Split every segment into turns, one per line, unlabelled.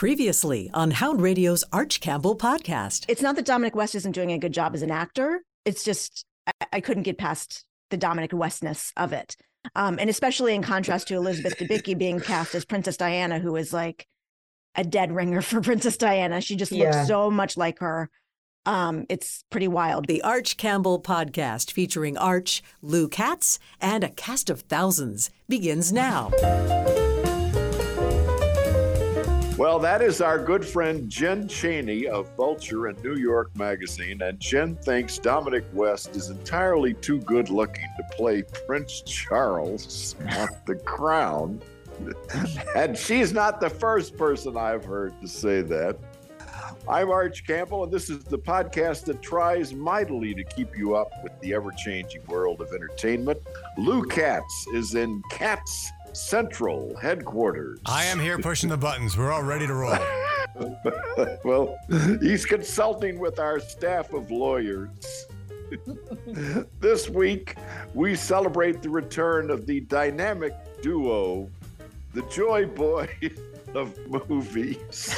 Previously on Hound Radio's Arch Campbell podcast.
It's not that Dominic West isn't doing a good job as an actor. It's just I, I couldn't get past the Dominic Westness of it. Um, and especially in contrast to Elizabeth Debicki being cast as Princess Diana, who is like a dead ringer for Princess Diana. She just looks
Yeah.
so much like her. Um, it's pretty wild.
The Arch Campbell podcast featuring Arch, Lou Katz, and a cast of thousands begins now.
Well, that is our good friend Jen Chaney of Vulture and New York Magazine. And Jen thinks Dominic West is entirely too good looking to play Prince Charles on The Crown. and she's not the first person I've heard to say that. I'm Arch Campbell, and this is the podcast that tries mightily to keep you up with the ever changing world of entertainment. Lou Katz is in Katz Central headquarters.
I am here pushing the buttons. We're all ready to roll.
well, he's consulting with our staff of lawyers. this week, we celebrate the return of the dynamic duo, the Joy Boys of movies.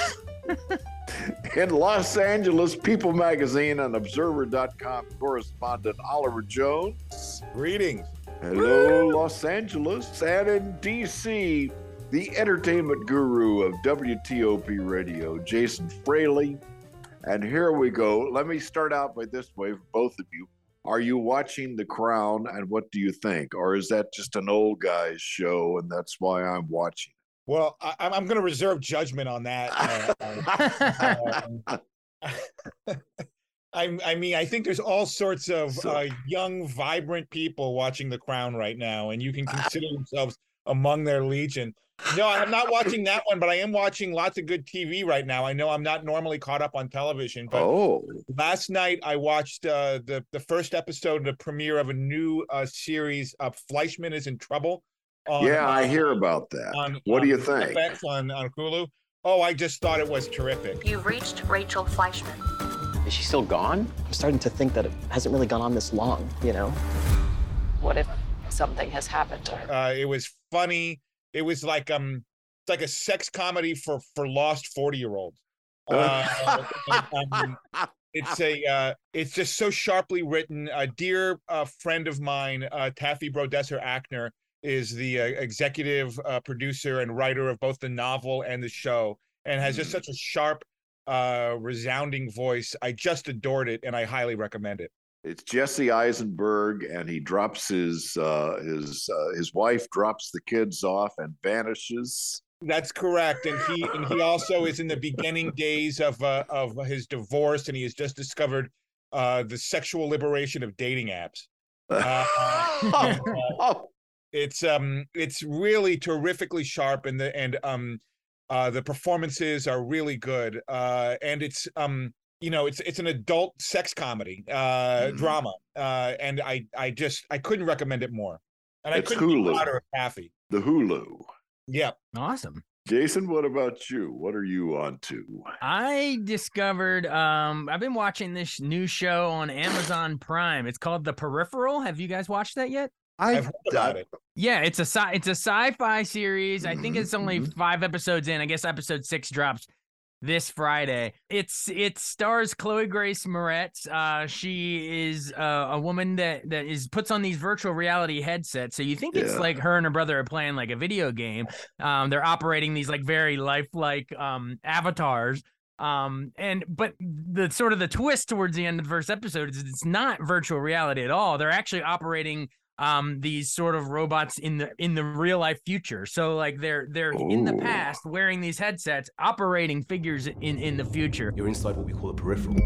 In Los Angeles, People Magazine and Observer.com correspondent Oliver Jones.
Greetings.
Hello, Los Angeles. And in DC, the entertainment guru of WTOP Radio, Jason Fraley. And here we go. Let me start out by this way for both of you. Are you watching The Crown and what do you think? Or is that just an old guy's show and that's why I'm watching?
Well, I, I'm- I'm going to reserve judgment on that. uh, um, I, I mean, I think there's all sorts of
So-
uh, young, vibrant people watching The Crown right now, and you can consider themselves among their legion. No, I'm not watching that one, but I am watching lots of good TV right now. I know I'm not normally caught up on television, but
oh,
last night I watched uh, the the first episode, the premiere of a new uh, series, uh, Fleishman is in Trouble. On,
yeah, I
uh,
hear about that.
on
What do you think?
On on Hulu. Oh, I just thought it was terrific.
You've reached Rachel Fleishman.
Is she still gone? I'm starting to think that it hasn't really gone on this long, you know?
What if something has happened to her?
Uh, it was funny. It was like um, it's like a sex comedy for for lost forty year olds. Uh, um, it's a uh, it's just so sharply written. A dear uh, friend of mine, uh, Taffy Brodesser Akner, is the uh, executive uh, producer and writer of both the novel and the show, and has just such a sharp, uh, resounding voice. I just adored it, and I highly recommend it.
It's Jesse Eisenberg, and he drops his uh, his uh, his wife drops the kids off and vanishes.
That's correct, and he and he also is in the beginning days of uh, of his divorce, and he has just discovered uh, the sexual liberation of dating apps. Uh,
oh,
It's um it's really terrifically sharp, and the and um uh, the performances are really good, uh, and it's um you know it's it's an adult sex comedy uh,
Mhm.
drama, uh, and I I just I couldn't recommend it more, and I
It's
couldn't be
Hulu.
prouder of Taffy.
the Hulu.
Yeah.
Awesome.
Jason, what about you? What are you on to?
I discovered um I've been watching this new show on Amazon Prime. It's called The Peripheral. Have you guys watched that yet?
I've heard about it.
Yeah, it's a sci- it's a sci-fi series. I think it's only
mhm.
5 episodes in. I guess episode 6 drops this Friday. It's it stars Chloe Grace Moretz. Uh she is uh, a woman that that is puts on these virtual reality headsets. So you think it's
Yeah.
like her and her brother are playing like a video game. Um they're operating these like very lifelike um avatars. Um and but the sort of the twist towards the end of the first episode is it's not virtual reality at all. They're actually operating um these sort of robots in the in the real life future so like they're they're in the past wearing these headsets operating figures in in the future
You're inside what we call a peripheral.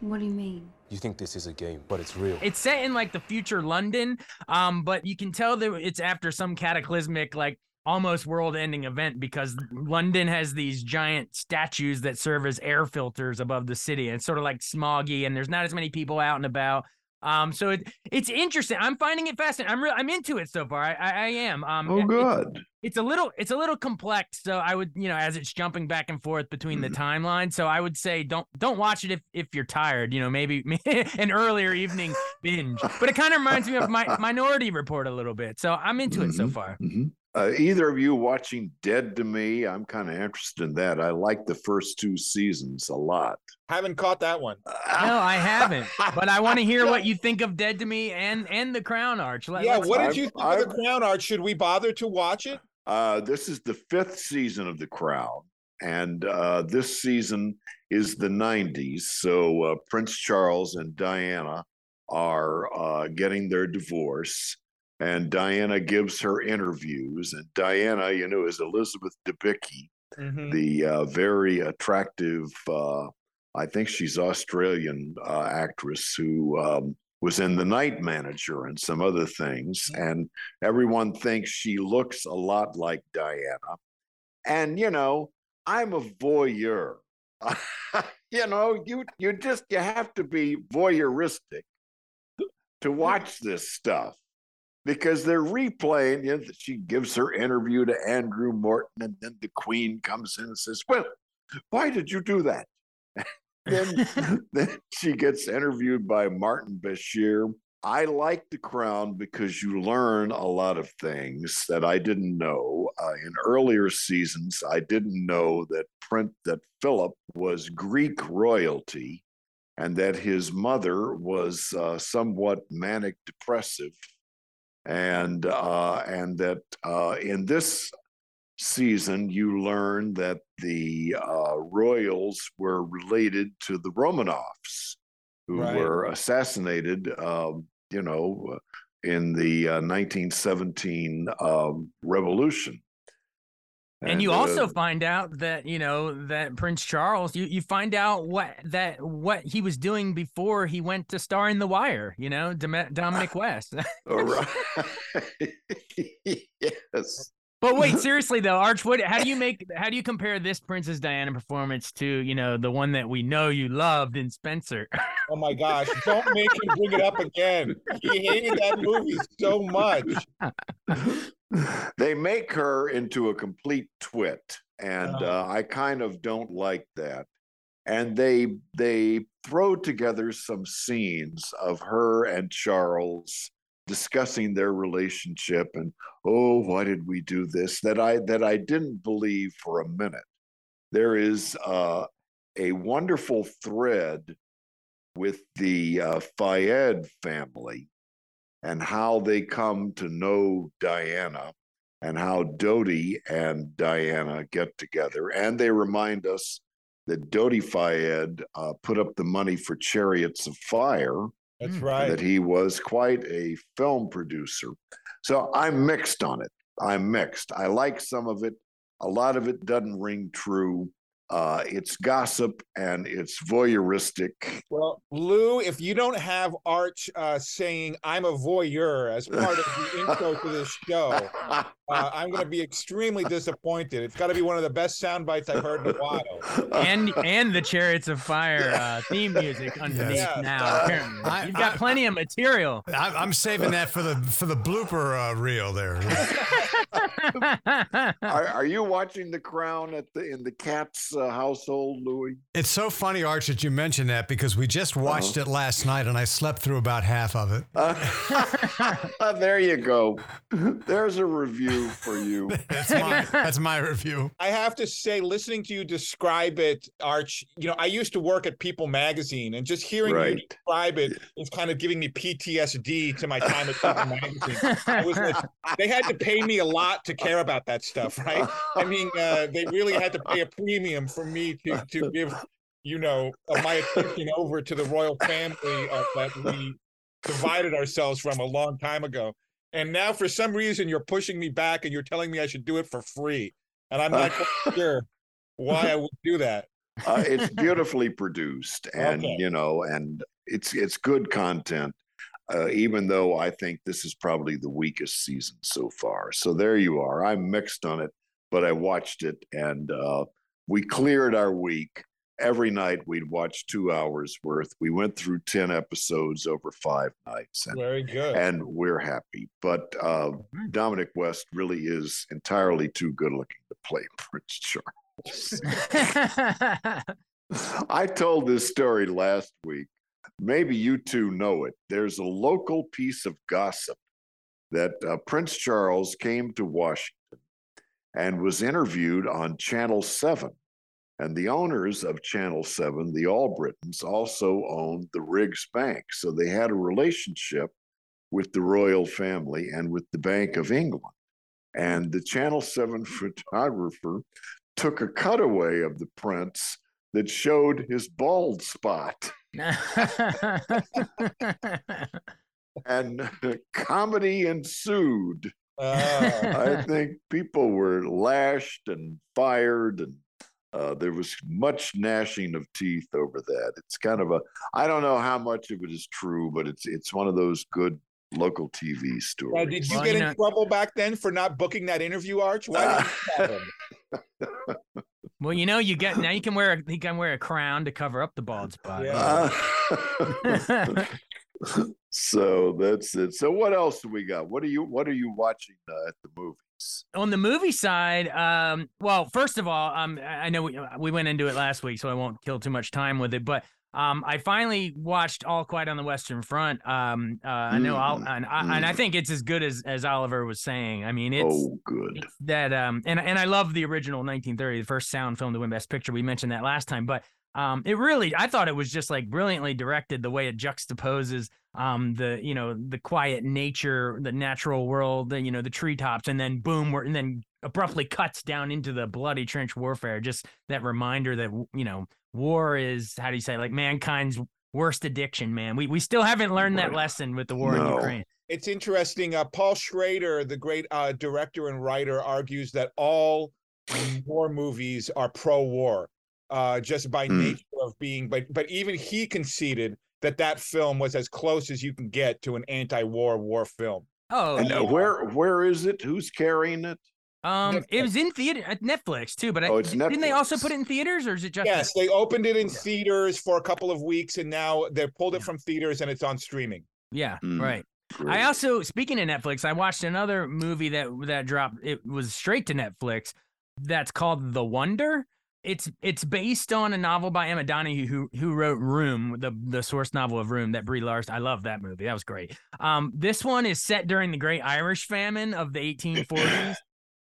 What do you mean?
You think this is a game, but it's real.
it's set in like the future london um but you can tell that it's after some cataclysmic like almost world ending event because london has these giant statues that serve as air filters above the city and it's sort of like smoggy and there's not as many people out and about Um, so it it's interesting. I'm finding it fascinating. I'm re- I'm into it so far. I I, I am. Um,
Oh, good.
It's a little it's a little complex. So I would you know as it's jumping back and forth between the timeline. So I would say don't don't watch it if if you're tired. You know maybe an earlier evening binge. But it kind of reminds me of my Minority Report a little bit. So I'm into it so
Mhm.
far.
Mhm. Uh, either of you watching Dead to Me? I'm kind of interested in that. I like the first two seasons a lot.
Haven't caught that one.
No, I haven't. But I want to hear what you think of Dead to Me and and The Crown Arch. Let,
yeah, what did
I've-
you think
I've-
of the Crown Art? Should we bother to watch it?
Uh, this is the fifth season of The Crown, and uh, this season is the 90s. So uh, Prince Charles and Diana are uh, getting their divorce, and Diana gives her interviews. And Diana, you know, is Elizabeth Debicki,
Mhm.
the uh, very attractive, uh, I think she's Australian uh, actress who um, was in The Night Manager and some other things. And everyone thinks she looks a lot like Diana. And, you know, I'm a voyeur. you know, you you just you have to be voyeuristic to watch this stuff because they're replaying. You know, she gives her interview to Andrew Morton, and then the Queen comes in and says, "Well, why did you do that?" then, then she gets interviewed by Martin Bashir. I like The Crown because you learn a lot of things that I didn't know. Uh, in earlier seasons, I didn't know that print that Philip was Greek royalty, and that his mother was uh, somewhat manic depressive, and uh, and that uh, in this season you learn that the uh, royals were related to the Romanovs, who
Right.
were assassinated, um, you know, uh, in the uh, 1917 um, revolution.
And you also
uh,
find out that you know that Prince Charles. You you find out what that what he was doing before he went to star in The Wire. You know, Dom- Dominic West.
all right. yes.
But wait, seriously though, Arch, what? How do you make? How do you compare this Princess Diana performance to you know the one that we know you loved in Spencer?
Oh my gosh! Don't make him bring it up again. He hated that movie so much.
they make her into a complete twit and
Uh-huh.
uh, i kind of don't like that and they they throw together some scenes of her and charles discussing their relationship and oh why did we do this that i that i didn't believe for a minute there is uh, a wonderful thread with the uh, fayed family and how they come to know Diana and how Dodi and Diana get together. And they remind us that Dodi Fayed uh, put up the money for Chariots of Fire,
That's
Mm.
right.
that he was quite a film producer. So I'm mixed on it. I'm mixed. I like some of it. A lot of it doesn't ring true. Uh, it's gossip and it's voyeuristic.
Well, Lou, if you don't have Arch uh, saying "I'm a voyeur" as part of the intro to this show, uh, I'm going to be extremely disappointed. It's got to be one of the best sound bites I've heard in a while.
and and the Chariots of Fire uh, theme music underneath
Yes.
now. Apparently,
I-
you've got
I-
plenty of material.
I'm, I'm saving that for the for the blooper uh, reel there.
are, are you watching The Crown at the in the cat's uh, household, Louis?
It's so funny, Arch, that you mentioned that because we just watched it last night and I slept through about half of it.
Uh, there you go. There's a review for you.
That's my that's my review.
I have to say, listening to you describe it, Arch, you know, I used to work at People Magazine, and just hearing you
Right.
describe it is kind of giving me PTSD to my time at People Magazine. I was like, they had to pay me a lot to care about that stuff, right? I mean, uh, they really had to pay a premium for me to to give, you know, uh, my attention over to the royal family uh, that we divided ourselves from a long time ago. And now, for some reason, you're pushing me back and you're telling me I should do it for free, and I'm not sure why I would do that.
Uh, it's beautifully produced, and
Okay.
you know, and it's it's good content. Uh, even though I think this is probably the weakest season so far. So there you are. I'm mixed on it, but I watched it, and uh, we cleared our week. Every night we'd watch two hours worth. We went through ten episodes over five nights, and
Very good.
and we're happy. But uh, Dominic West really is entirely too good looking to play Prince Charles. I told this story last week. Maybe you two know it. There's a local piece of gossip that uh, Prince Charles came to Washington and was interviewed on Channel 7. And the owners of Channel 7, the Allbrittons, also owned the Riggs Bank. So they had a relationship with the royal family and with the Bank of England. And the Channel 7 photographer took a cutaway of the prince that showed his bald spot. and comedy ensued. I think people were lashed and fired, and uh, there was much gnashing of teeth over that. It's kind of a I don't know how much of it is true, but it's it's one of those good local TV stories.
Now, did you well, get you in know, trouble back then for not booking that interview, Arch? Why
well, you know, you get now you can wear a, you can wear a crown to cover up the bald spot. Yeah. Uh,
so that's it. So what else do we got? What are you What are you watching uh, at the movies?
On the movie side, um, well, first of all, um, I know we, we went into it last week, so I won't kill too much time with it. But um, I finally watched All Quiet on the Western Front. Um, uh, I know, I'll, mm, and, I, and I think it's as good as as Oliver was saying. I mean, it's
oh good
it's that um, and and I love the original 1930, the first sound film to win Best Picture. We mentioned that last time, but um, it really, I thought it was just like brilliantly directed the way it juxtaposes um the you know the quiet nature the natural world the you know the treetops and then boom we're, and then abruptly cuts down into the bloody trench warfare just that reminder that you know war is how do you say like mankind's worst addiction man we we still haven't learned that lesson with the war no. in ukraine
it's interesting uh, paul schrader the great uh, director and writer argues that all war movies are pro-war uh, just by mm. nature of being. But but even he conceded that that film was as close as you can get to an anti-war war film.
Oh,
and uh, yeah. where where is it? Who's carrying it?
Um, Netflix. it was in theater at Netflix too, but oh, I, it's didn't Netflix. they also put it in theaters, or is it just?
Yes, they opened it in yeah. theaters for a couple of weeks, and now they pulled it yeah. from theaters and it's on streaming.
Yeah, mm. right. Great. I also, speaking of Netflix, I watched another movie that that dropped. It was straight to Netflix. That's called The Wonder it's it's based on a novel by Emma Donoghue who who wrote Room, the the source novel of Room that Brie Larson. I love that movie. That was great. Um, this one is set during the Great Irish Famine of the 1840s,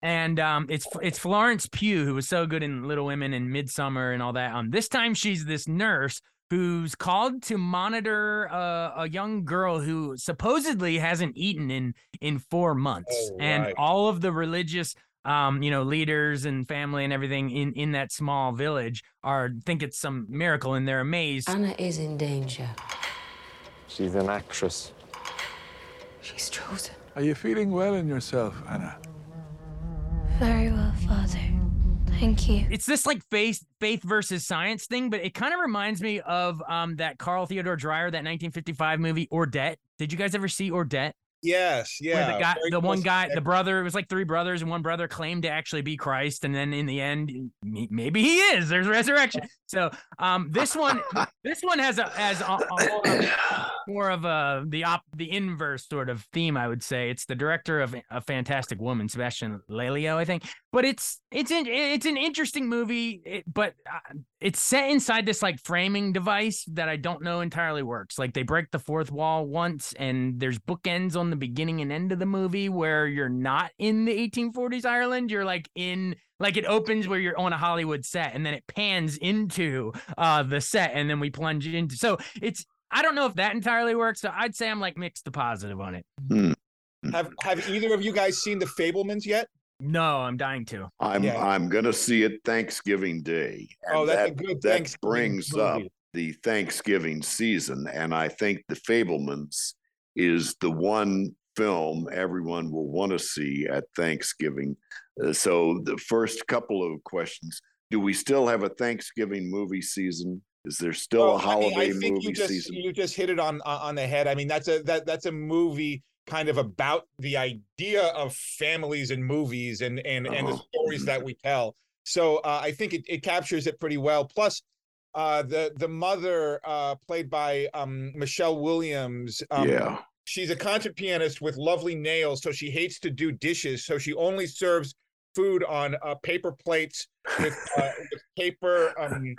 and um, it's it's Florence Pugh who was so good in Little Women and Midsummer and all that. Um, this time she's this nurse who's called to monitor a, a young girl who supposedly hasn't eaten in in four months, oh, right. and all of the religious um, you know, leaders and family and everything in in that small village are think it's some miracle and they're amazed.
Anna is in danger.
She's an actress.
She's chosen.
Are you feeling well in yourself, Anna?
Very well, Father. Thank you.
It's this like faith faith versus science thing, but it kind of reminds me of um that Carl Theodor Dreyer, that 1955 movie Ordet. Did you guys ever see Ordet?
Yes, yeah.
Where the guy, the one guy, the brother, it was like three brothers, and one brother claimed to actually be Christ, and then in the end, maybe he is. There's resurrection. So, um, this one, this one has a has a, a more of a the op the inverse sort of theme, I would say. It's the director of a Fantastic Woman, Sebastian Lelio, I think. But it's it's in, it's an interesting movie, it, but uh, it's set inside this like framing device that I don't know entirely works. Like they break the fourth wall once, and there's bookends on the beginning and end of the movie where you're not in the 1840s Ireland. You're like in like it opens where you're on a Hollywood set, and then it pans into uh the set, and then we plunge into. So it's I don't know if that entirely works. So I'd say I'm like mixed to positive on it.
Hmm.
Have Have either of you guys seen the Fabelmans yet?
No, I'm dying to.
I'm yeah. I'm gonna see it Thanksgiving Day. oh, that's that, a good that brings movie. up the Thanksgiving season, and I think the Fabelmans is the one film everyone will want to see at Thanksgiving. Uh, so the first couple of questions: Do we still have a Thanksgiving movie season? Is there still well, a holiday I mean, I think movie
you just,
season?
You just hit it on on the head. I mean, that's a that that's a movie kind of about the idea of families and movies and and oh. and the stories that we tell. So uh, I think it, it captures it pretty well. Plus, uh, the the mother uh, played by um, Michelle Williams. Um,
yeah.
She's a concert pianist with lovely nails, so she hates to do dishes. So she only serves food on uh, paper plates with, uh, with paper um,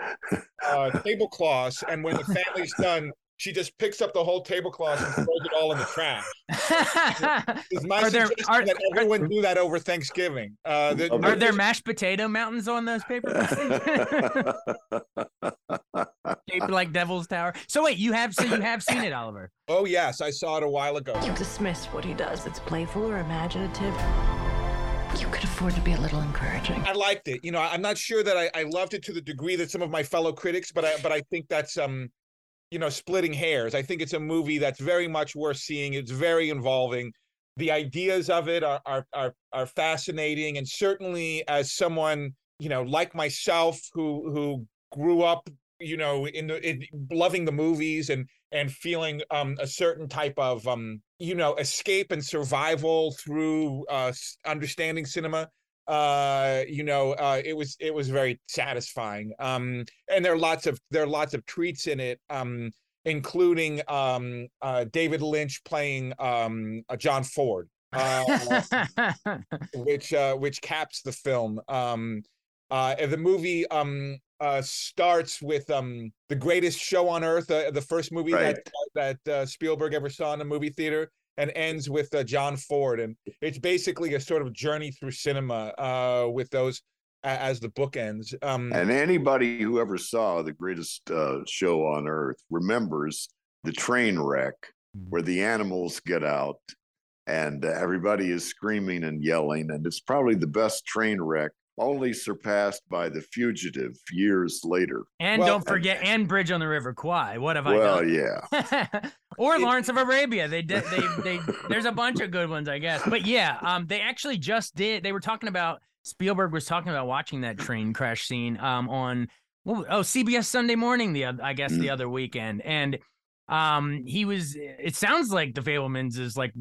uh, tablecloths. And when the family's done, she just picks up the whole tablecloth and throws it all in the trash. Is my
Are there-
suggestion
are-
that everyone do that over Thanksgiving? Uh, the,
Are there mashed potato mountains on those paper plates? shaped like Devil's Tower? So wait, you have so you have seen it, Oliver?
Oh yes, I saw it a while ago.
You dismiss what he does. It's playful or imaginative. You could afford to be a little encouraging.
I liked it. You know, I'm not sure that I, I loved it to the degree that some of my fellow critics, but I but I think that's um, you know, splitting hairs. I think it's a movie that's very much worth seeing. It's very involving. The ideas of it are are are, are fascinating, and certainly as someone you know like myself who who grew up you know in the in loving the movies and and feeling um a certain type of um you know escape and survival through uh understanding cinema uh you know uh it was it was very satisfying. Um and there are lots of there are lots of treats in it um including um uh david lynch playing um uh, john ford uh, which uh which caps the film. Um uh the movie um uh starts with um the greatest show on earth uh, the first movie
Right.
that that uh, spielberg ever saw in a movie theater and ends with uh, john ford and it's basically a sort of journey through cinema uh with those as the bookends um
And anybody who ever saw the greatest uh, show on earth remembers the train wreck where the animals get out and uh, everybody is screaming and yelling. And it's probably the best train wreck, only surpassed by The Fugitive years later.
And don't forget, and Bridge on the River Kwai. What have I done?
Well, yeah.
or Lawrence of Arabia. They did. They they. There's a bunch of good ones, I guess. But yeah, um, they actually just did. They were talking about Spielberg was talking about watching that train crash scene, um, on what, oh CBS Sunday Morning the I guess the
Mm.
other weekend, and um, he was. It sounds like The Fabelmans is like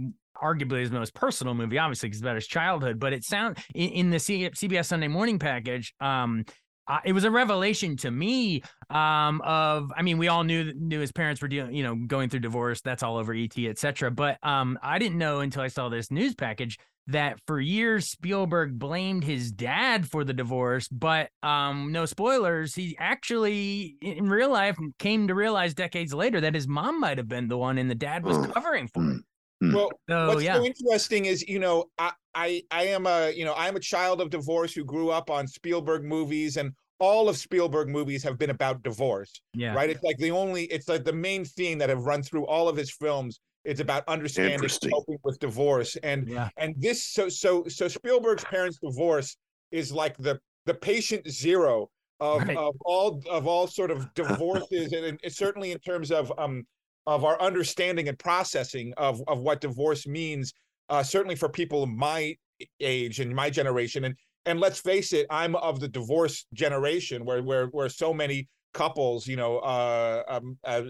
arguably his most personal movie, obviously because it's about his childhood. But it sound in, in the C- CBS Sunday Morning package, um, uh, it was a revelation to me um of i mean we all knew knew his parents were dealing you know going through divorce that's all over et etc but um i didn't know until i saw this news package that for years spielberg blamed his dad for the divorce but um no spoilers he actually in real life came to realize decades later that his mom might have been the one and the dad was covering for it
Well,
So,
what's
yeah.
so interesting is, you know, I, I I am a, you know, I'm a child of divorce who grew up on Spielberg movies, and all of Spielberg movies have been about divorce.
Yeah.
Right. It's like the only, it's like the main theme that have run through all of his films. It's about understanding, coping with divorce, and
Yeah.
and this so so so Spielberg's parents' divorce is like the the patient zero of
Right.
of all of all sort of divorces, and, and certainly in terms of um of our understanding and processing of of what divorce means. Uh, certainly for people my age and my generation, and and let's face it, I'm of the divorce generation where where where so many couples, you know, uh, um, uh,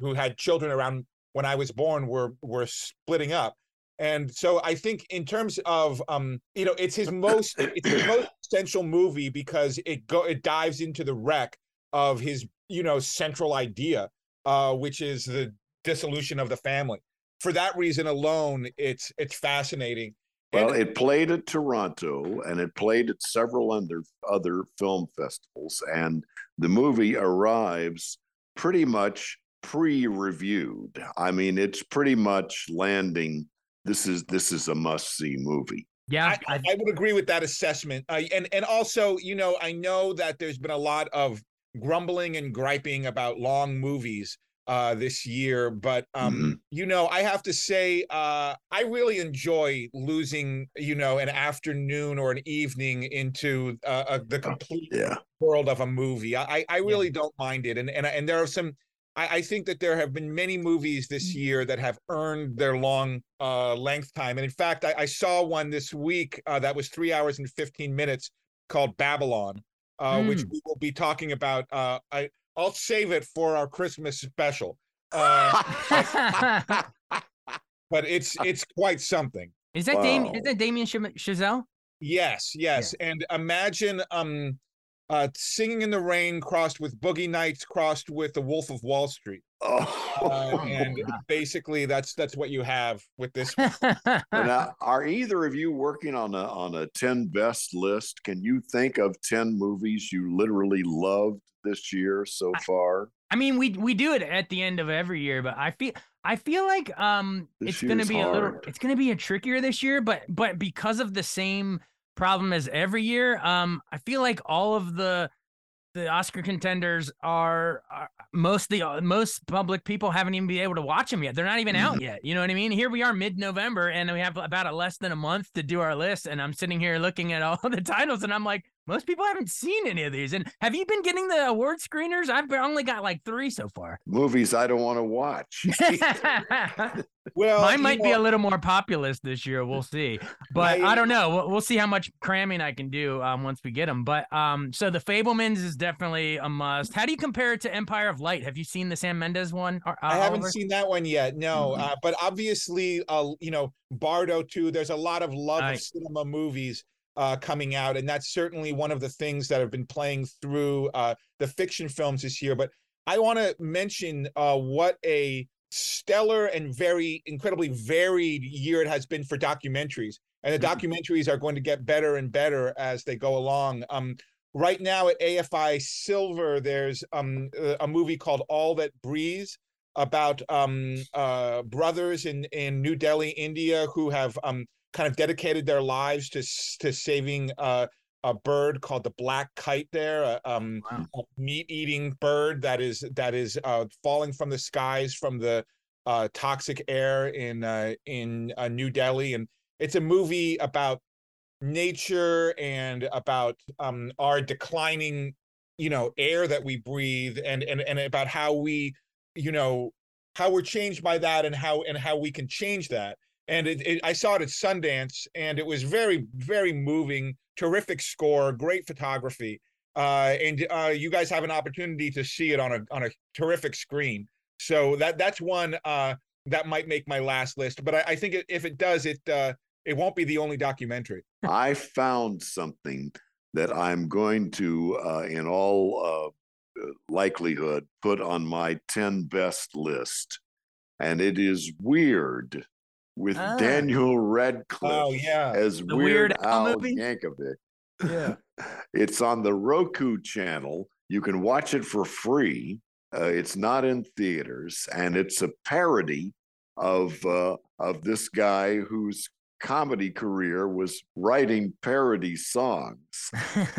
who had children around when I was born were were splitting up. And so I think in terms of um, you know, it's his most it's his most essential movie because it go it dives into the wreck of his, you know, central idea, uh, which is the dissolution of the family. For that reason alone, it's it's fascinating.
Well, it played at Toronto and it played at several other other film festivals, and the movie arrives pretty much pre-reviewed. I mean, it's pretty much landing. This is this is a must-see movie.
yeah
I, I would agree with that assessment. Uh, and and also, you know, I know that there's been a lot of grumbling and griping about long movies uh this year but um
Mhm.
you know i have to say uh i really enjoy losing you know an afternoon or an evening into uh, uh the complete
Yeah.
world of a movie i i really don't mind it and and and there are some I, I think that there have been many movies this year that have earned their long uh, length time. And in fact, I, I saw one this week uh, that was three hours and 15 minutes called Babylon, uh, which
Mm.
we will be talking about. Uh, I, I'll save it for our Christmas special. Uh, but it's it's quite something.
is that Damien? Is that Damien Cham- Chazelle?
Yes, yes. And imagine um uh singing in the rain crossed with boogie nights crossed with the wolf of wall street
Oh,
uh, and basically that's that's what you have with this
And uh, are either of you working on a on a ten best list? Can you think of ten movies you literally loved this year so far?
I mean, we we do it at the end of every year, but I feel I feel like um
This
it's gonna
year's
be a little it's gonna be a trickier this year, but but because of the same problem as every year, um I feel like all of the the Oscar contenders are, are most the most public people haven't even been able to watch them yet. They're not even out yet. You know what I mean? Here we are mid-November and we have about a less than a month to do our list and I'm sitting here looking at all the titles and I'm like most people haven't seen any of these. And have you been getting the award screeners? I've only got like 3 so far.
Movies I don't want to watch.
Well,
Mine
you
might be a little more populist this year. We'll see, but
My-
I don't know. We'll, we'll see how much cramming I can do um, once we get them. But um, so the Fabelmans is definitely a must. How do you compare it to Empire of Light? Have you seen the Sam Mendes one? uh,
I haven't
Oliver?
seen that one yet. No,
Mhm.
uh, but obviously, uh, you know, Bardo too. There's a lot of love
Right.
of cinema movies uh, coming out, and that's certainly one of the things that have been playing through uh, the fiction films this year. But I want to mention uh, what a stellar and very incredibly varied year it has been for documentaries, and the documentaries are going to get better and better as they go along. Um, right now at AFI Silver, there's um, a a movie called All That Breathes about um, uh, brothers in, in New Delhi, India, who have um, kind of dedicated their lives to to saving uh, a bird called the black kite. There, a, um, a meat-eating bird that is that is uh, falling from the skies from the uh, toxic air in uh, in uh, New Delhi, and it's a movie about nature and about um, our declining, you know, air that we breathe, and and and about how we, you know, how we're changed by that, and how and how we can change that. And it, it, I saw it at Sundance, and it was very very moving. Terrific score, great photography, uh, and uh, you guys have an opportunity to see it on a on a terrific screen. So that that's one uh, that might make my last list. But I, I think if it does, it uh, it won't be the only documentary.
I found something that I'm going to, uh, in all uh, likelihood, put on my 10 best list. And it is Weird with
Ah.
Daniel Radcliffe
Oh yeah.
as
The
Weird,
Weird Al
Al
movie?
Yankovic.
Yeah.
It's on the Roku channel. You can watch it for free. Uh, it's not in theaters, and it's a parody of uh, of this guy whose comedy career was writing parody songs.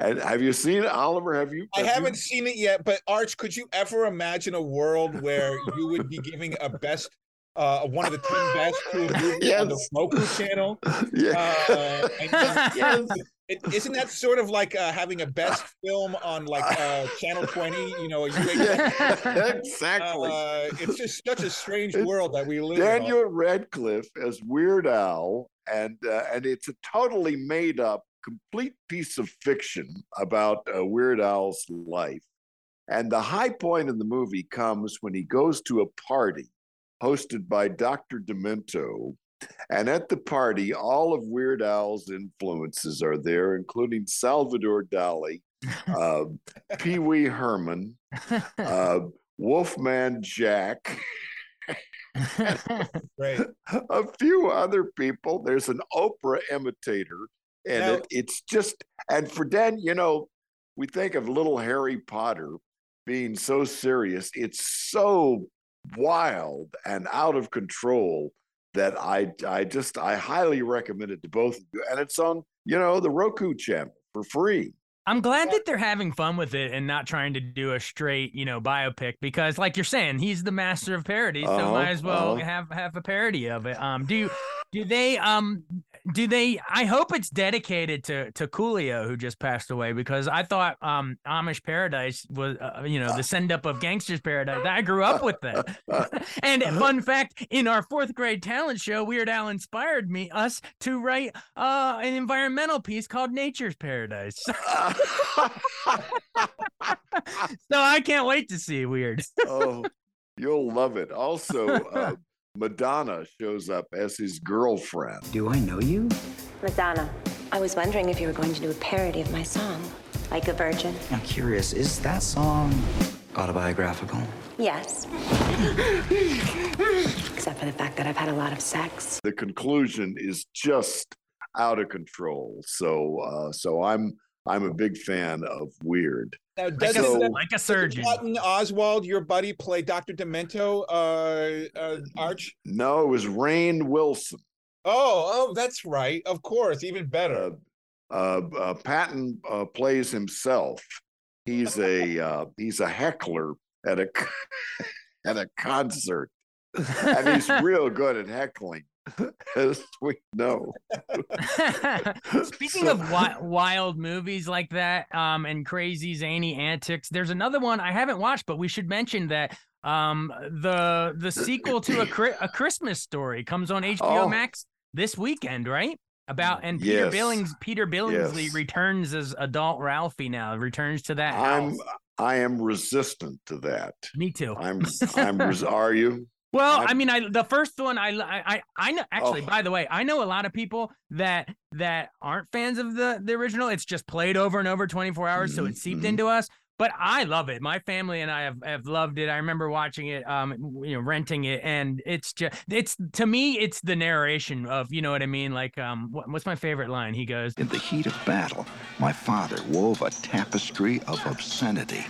And have you seen it, Oliver? Have you?
I
have you-
haven't seen it yet, but Arch, could you ever imagine a world where you would be giving a best, uh, one of the ten best to a movie on the
Yes.
Roku channel?
Yeah.
Uh, and
Yes.
it, isn't that sort of like uh, having a best film on like uh, Channel Twenty? You know, UHF?
exactly.
Uh, it's just such a strange world that we live in
Daniel Radcliffe as Weird Al, and uh, and it's a totally made up, complete piece of fiction about uh, Weird Al's life. And the high point in the movie comes when he goes to a party hosted by Dr. Demento. And at the party, all of Weird Al's influences are there, including Salvador Dali, uh, Pee Wee Herman, uh, Wolfman Jack.
Right.
a few other people. There's an Oprah imitator, and
Now-
it, it's just and for Dan, you know, we think of little Harry Potter being so serious. It's so wild and out of control that I I just I highly recommend it to both of you. And it's on, you know, the Roku channel for free.
I'm glad that they're having fun with it and not trying to do a straight, you know, biopic because, like you're saying, he's the master of parody, so
Uh-huh,
might as well
uh-huh.
have have a parody of it. Um, do you, do they um do they? I hope it's dedicated to to Coolio who just passed away because I thought um Amish Paradise was uh, you know the send up of Gangsta's Paradise. I grew up with that. and fun fact, in our fourth grade talent show, Weird Al inspired me us to write uh an environmental piece called Nature's Paradise. so I can't wait to see Weird.
oh, you'll love it. Also, uh, Madonna shows up as his girlfriend.
Do I know you?
Madonna, I was wondering if you were going to do a parody of my song, Like a Virgin.
I'm curious, is that song autobiographical?
Yes. Except for the fact that I've had a lot of sex.
the conclusion is just out of control. So uh, so I'm I'm a big fan of Weird.
Now,
Like a,
doesn't that-
like a surgeon.
Patton Oswalt, your buddy, play Dr. Demento, uh, uh, Arch?
No, it was Rainn Wilson.
Oh, oh, that's right. Of course, even better.
Uh, uh, Patton uh, plays himself. He's a uh, he's a heckler at a at a concert, and he's real good at heckling, as we know.
Speaking of wi- wild movies like that, um, and crazy zany antics, there's another one I haven't watched, but we should mention that um, the the sequel to a a Christmas story comes on HBO
Oh.
Max this weekend, right? About and Peter
Yes.
Billings Peter Billingsley
Yes.
returns as adult Ralphie now, returns to that
I'm
house.
I am resistant to that.
Me too.
I'm I'm res- are you?
Well,
I'm-
I mean, I the first one I I I, I know actually.
Oh.
By the way, I know a lot of people that that aren't fans of the the original. It's just played over and over 24 hours, so it seeped into us. But I love it. My family and I have, have loved it. I remember watching it, um, you know, renting it, and it's just it's to me, it's the narration of you know what I mean. Like, um, what, what's my favorite line? He goes,
In the heat of battle, my father wove a tapestry of obscenity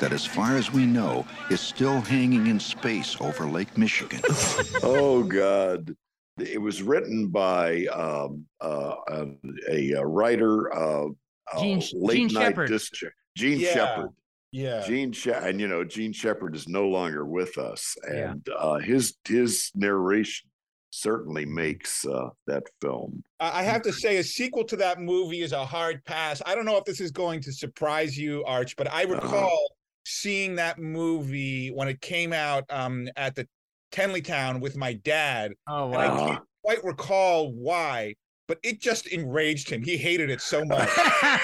that, as far as we know, is still hanging in space over Lake Michigan.
oh God! It was written by um, uh, a, a writer, uh, uh,
Jean-
late
Jean
night
Shepherd.
disc. Jean
Yeah.
Shepherd.
Yeah.
Jean She- and you know Jean Shepherd is no longer with us,
Yeah.
and uh, his his narration certainly makes uh, that film.
I I have to say, a sequel to that movie is a hard pass. I don't know if this is going to surprise you, Arch, but I recall seeing that movie when it came out um, at the Tenleytown with my dad.
"Oh
And I can't quite recall why, but it just enraged him. He hated it so much.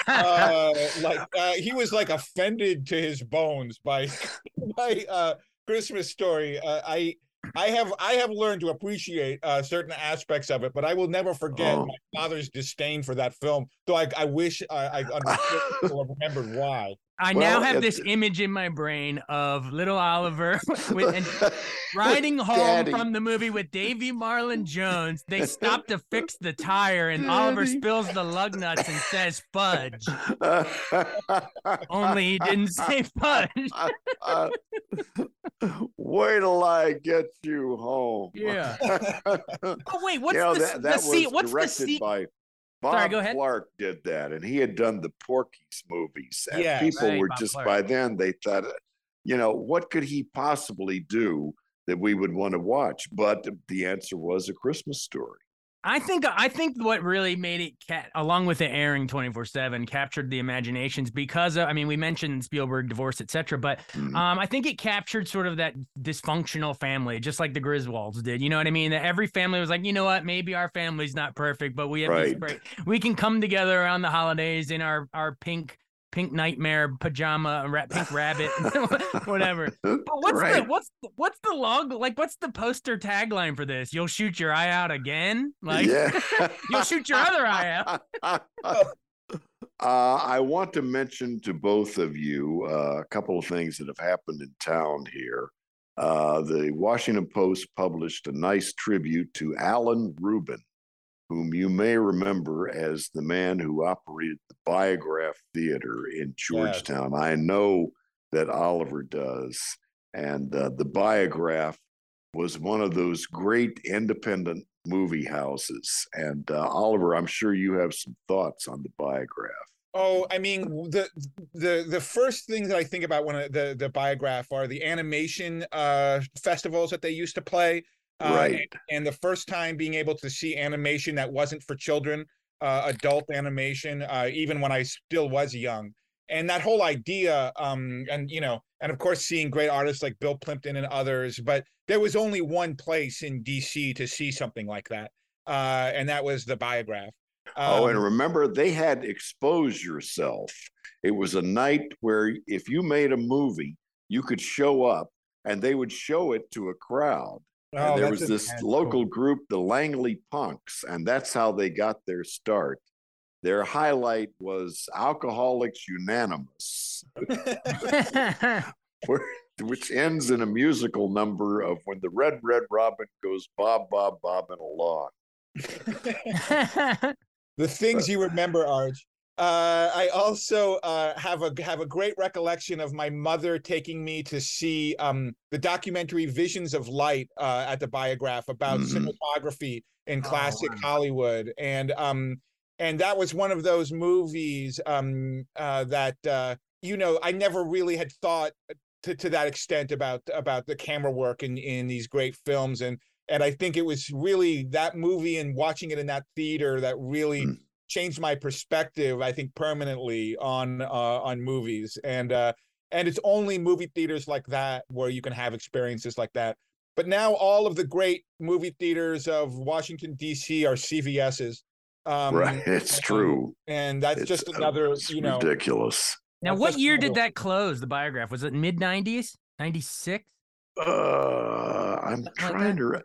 uh, like uh, he was like offended to his bones by by uh, Christmas Story. Uh, I I have I have learned to appreciate uh, certain aspects of it, but I will never forget
Oh.
my father's disdain for that film. Though I, I wish I, I understood or remembered why.
I
Well,
now have this image in my brain of little Oliver with, and riding home
Daddy.
from the movie with Davy Marlon Jones. They stop to fix the tire, and Oliver spills the lug nuts and says fudge. Only he didn't say fudge.
Uh, Wait till I get you home.
Yeah. Oh wait, what's
You know,
the,
that,
the
that
se-
was
What's the
directed by Bob
Sorry, go ahead.
Clark did that, and he had done the Porky's movies, and
Yeah,
people
right,
were
Bob
just
Clark.
by then they thought, you know, what could he possibly do that we would want to watch? But the answer was a Christmas story.
I think I think what really made it cat along with the airing 24/7 captured the imaginations because of, I mean we mentioned Spielberg divorce etc but
Mhm.
um I think it captured sort of that dysfunctional family just like the Griswolds did you know what I mean that every family was like you know what maybe our family's not perfect but we have this
Right.
great we can come together around the holidays in our our pink pink nightmare pajama ra- pink rabbit whatever but what's the what's the, what's the log like what's the poster tagline for this you'll shoot your eye out again like
yeah.
You'll shoot your other eye out.
Uh, I want to mention to both of you uh, a couple of things that have happened in town here. Uh, the Washington Post published a nice tribute to Alan Rubin, whom you may remember as the man who operated the Biograph Theater in Georgetown. I know that Oliver does. And uh, the Biograph was one of those great independent movie houses. And uh, Oliver, I'm sure you have some thoughts on the Biograph.
Oh, I mean the the the first thing that I think about when I, the the biograph are the animation uh festivals that they used to play. Uh,
Right.
And, and the first time being able to see animation that wasn't for children, uh, adult animation, uh, even when I still was young. And that whole idea, um, and you know, and of course seeing great artists like Bill Plympton and others, but there was only one place in DC to see something like that, uh, and that was the biograph.
oh, and
Um,
remember, they had Expose Yourself. It was a night where if you made a movie, you could show up and they would show it to a crowd.
Oh,
and there was this
that's
local group, the Langley Punks, and that's how they got their start. Their highlight was Alcoholics Unanimous, which ends in a musical number of when the Red Red Robin goes bob bob bobbing along.
the things you remember, Arch. Uh, I also uh, have a have a great recollection of my mother taking me to see um, the documentary Visions of Light uh, at the Biograph about
Mhm.
cinematography in
Oh,
classic
wow.
Hollywood, and um, and that was one of those movies um, uh, that uh, you know I never really had thought to, to that extent about about the camera work in in these great films, and and I think it was really that movie and watching it in that theater that really
Mm.
Changed my perspective i think permanently on uh on movies and uh and it's only movie theaters like that where you can have experiences like that but now all of the great movie theaters of washington dc are cvs's um
right. It's
and-
true.
and that's
It's,
just
uh,
another
it's
you know
ridiculous.
Now, what year did that close? The biograph was it mid '90s, '96?
Uh, I'm
like
trying to.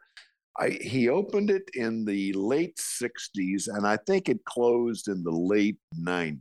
I he opened it in the late '60s, and I think it closed in the late '90s.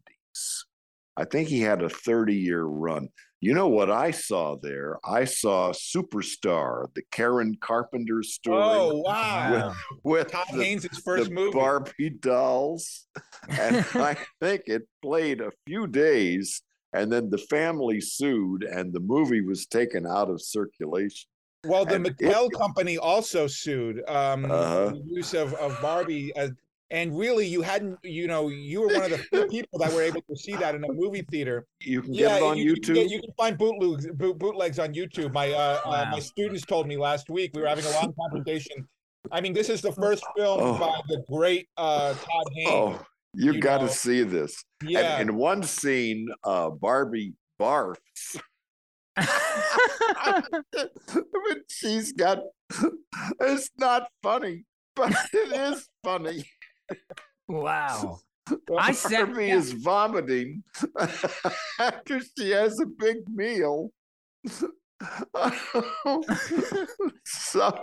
I think he had a 30-year run. You know what I saw there? I saw Superstar, the Karen Carpenter story.
oh wow
with, with the,
Haynes' first
the
movie.
Barbie dolls, and I think it played a few days, and then the family sued, and the movie was taken out of circulation.
Well, the
And it-
Mattel company also sued um,
Uh-huh.
the use of, of Barbie. As, and really, you hadn't, you know, you were one of the few people that were able to see that in a movie theater.
You can get it on
you
YouTube.
Can get, you can find bootlegs, boot, bootlegs on YouTube. My uh, uh, my students told me last week we were having a long conversation. I mean, this is the first film
Oh.
by the great uh, Todd Haynes.
oh, you,
you
got
know.
to see this.
yeah,
And in one scene, uh, Barbie barfs. but she's got. It's not funny, but it is funny.
wow. I said- yeah.
is vomiting after she has a big meal. so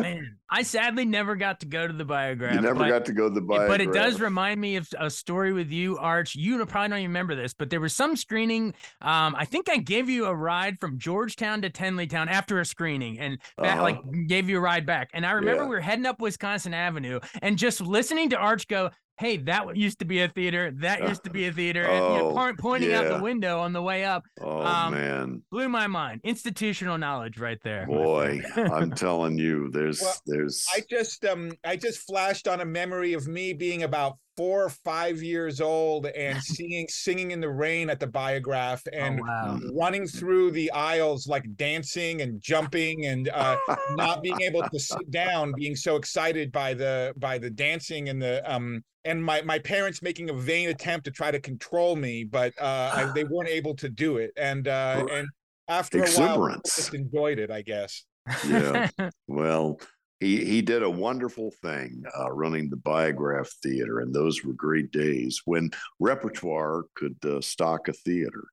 Man, I sadly never got to go to the biograph.
you never
but-
got to go to the biograph.
But it does remind me of a story with you, Arch. You probably don't even remember this, but there was some screening. Um, I think I gave you a ride from Georgetown to Tenleytown after a screening, and that,
Uh-huh.
like gave you a ride back. And I remember
Yeah.
we were heading up Wisconsin Avenue, and just listening to Arch go, "Hey, that used to be a theater. That used to be a theater," and you know,
Oh,
point- pointing out the window on the way up.
Oh
um,
man,
Blew my mind. Institutional knowledge right there.
boy. I'm telling you, there's
Well,
there's
I just um I just flashed on a memory of me being about four or five years old and seeing singing in the rain at the biograph and
oh, wow.
running through the aisles like dancing and jumping and uh not being able to sit down being so excited by the by the dancing and the um and my my parents making a vain attempt to try to control me but uh I, they weren't able to do it and uh and after a while I
Exuberance.
just enjoyed it i guess
yeah. Well, he he did a wonderful thing uh, running the Biograph Theater, and those were great days when repertoire could uh, stock a theater.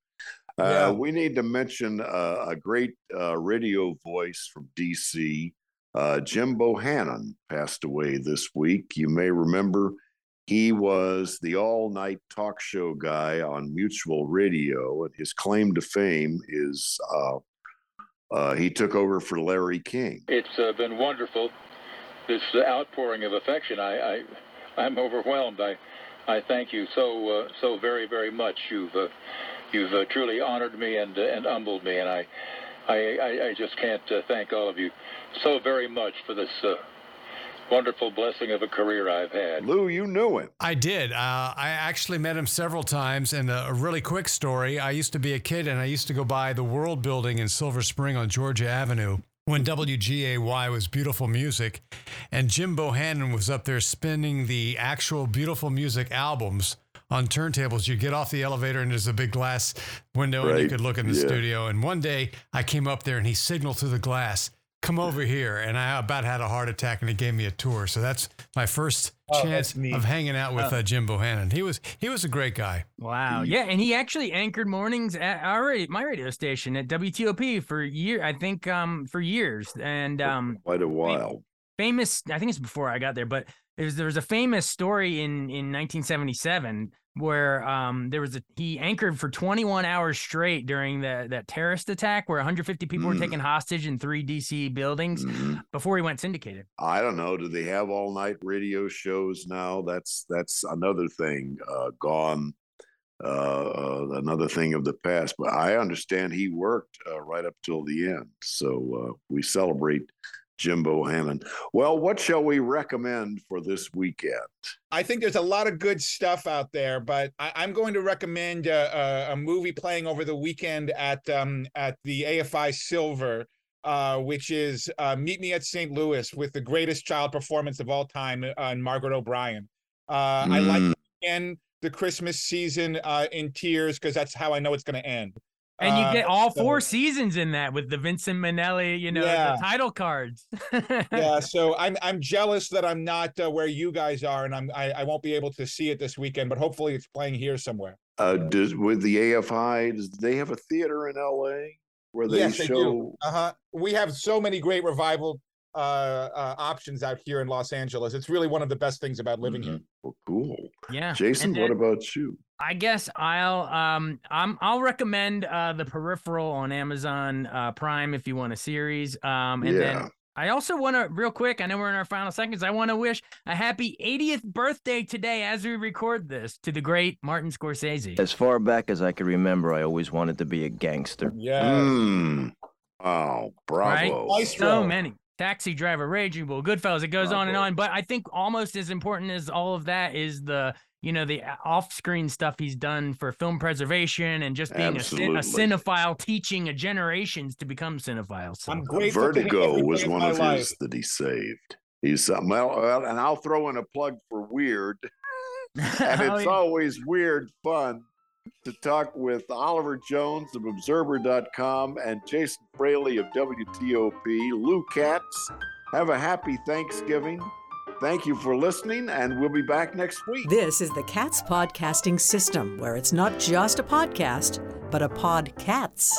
Uh,
Yeah.
We need to mention uh, a great uh, radio voice from DC. Uh, Jim Bohannon passed away this week. You may remember he was the all night talk show guy on Mutual Radio, and his claim to fame is uh, he took over for Larry King.
It's uh, been wonderful. This outpouring of affection, I, I, I'm overwhelmed. I, I thank you so, uh, so very, very much. You've, uh, you've uh, truly honored me and uh, and humbled me, and I, I, I, I just can't thank all of you so very much for this wonderful blessing of a career I've had.
Lou, you knew him.
I did. Uh, I actually met him several times. And a, a really quick story I used to be a kid and I used to go by the World Building in Silver Spring on Georgia Avenue when WGAY was beautiful music. And Jim Bohannon was up there spinning the actual beautiful music albums on turntables. You get off the elevator and there's a big glass window and you could look in the
Yeah.
studio. And one day I came up there and he signaled through the glass. Come over here, and I about had a heart attack, and he gave me a tour. So that's my first
Oh,
chance
that's
of hanging out with uh, Jim Bohannon. He was he was a great guy.
Wow. Yeah, and he actually anchored mornings at our ra- my radio station at WTOP for year. I think um for years, and um
Quite a while.
famous. I think it's before I got there, but there was there was a famous story in in 1977 where um there was a he anchored for 21 hours straight during the that terrorist attack where 150 people were
Mm.
taken hostage in three DC buildings
Mhm.
before he went syndicated.
I don't know. Do they have all night radio shows now? That's that's another thing uh, gone. Uh, uh, another thing of the past. But I understand he worked uh, right up till the end. So uh, we celebrate Jim Bohannon. Well, what shall we recommend for this weekend?
I think there's a lot of good stuff out there, but I, I'm going to recommend a, a, a movie playing over the weekend at um, at the AFI Silver, uh, which is uh, Meet Me at St. Louis with the greatest child performance of all time, uh, Margaret O'Brien. Uh, I like
Mm.
to end the Christmas season uh, in tears because that's how I know it's going to end.
And you
Uh,
get all
so-
four seasons in that with the Vincent Minnelli, you know,
Yeah.
the title cards.
yeah so i'm i'm jealous that i'm not uh, where you guys are and i'm I, I won't be able to see it this weekend but hopefully it's playing here somewhere
Uh, does with the AFI? Does they have a theater in LA where they
yes
show?
they do uh-huh we have so many great revival uh, uh options out here in los angeles it's really one of the best things about living here
Well, cool.
yeah.
Jason,
And
what about you?
I guess I'll um I'm I'll recommend uh the peripheral on Amazon uh Prime if you want a series. Um and
Yeah.
then I also want to real quick, I know we're in our final seconds. I want to wish a happy 80th birthday today as we record this to the great Martin Scorsese.
As far back as I can remember, I always wanted to be a gangster.
yeah
Mm. Oh, bravo. Right?
So many. Taxi driver, Raging Bull, Goodfellas. It goes on and on. But I think almost as important as all of that is the, you know, the uh, off-screen stuff he's done for film preservation and just being a, cin- a cinephile, teaching a generations to become cinephiles. So.
i'm grateful
Vertigo was one
my
of
life.
his that he saved. He's something well, well, and I'll throw in a plug for Weird, and
Oh,
it's
yeah.
always weird fun to talk with Oliver Jones of Observer.com and Jason Fraley of WTOP. Lou Katz, have a happy Thanksgiving. Thank you for listening, and we'll be back next week.
This is the Cats Podcasting System, where it's not just a podcast, but a podcats.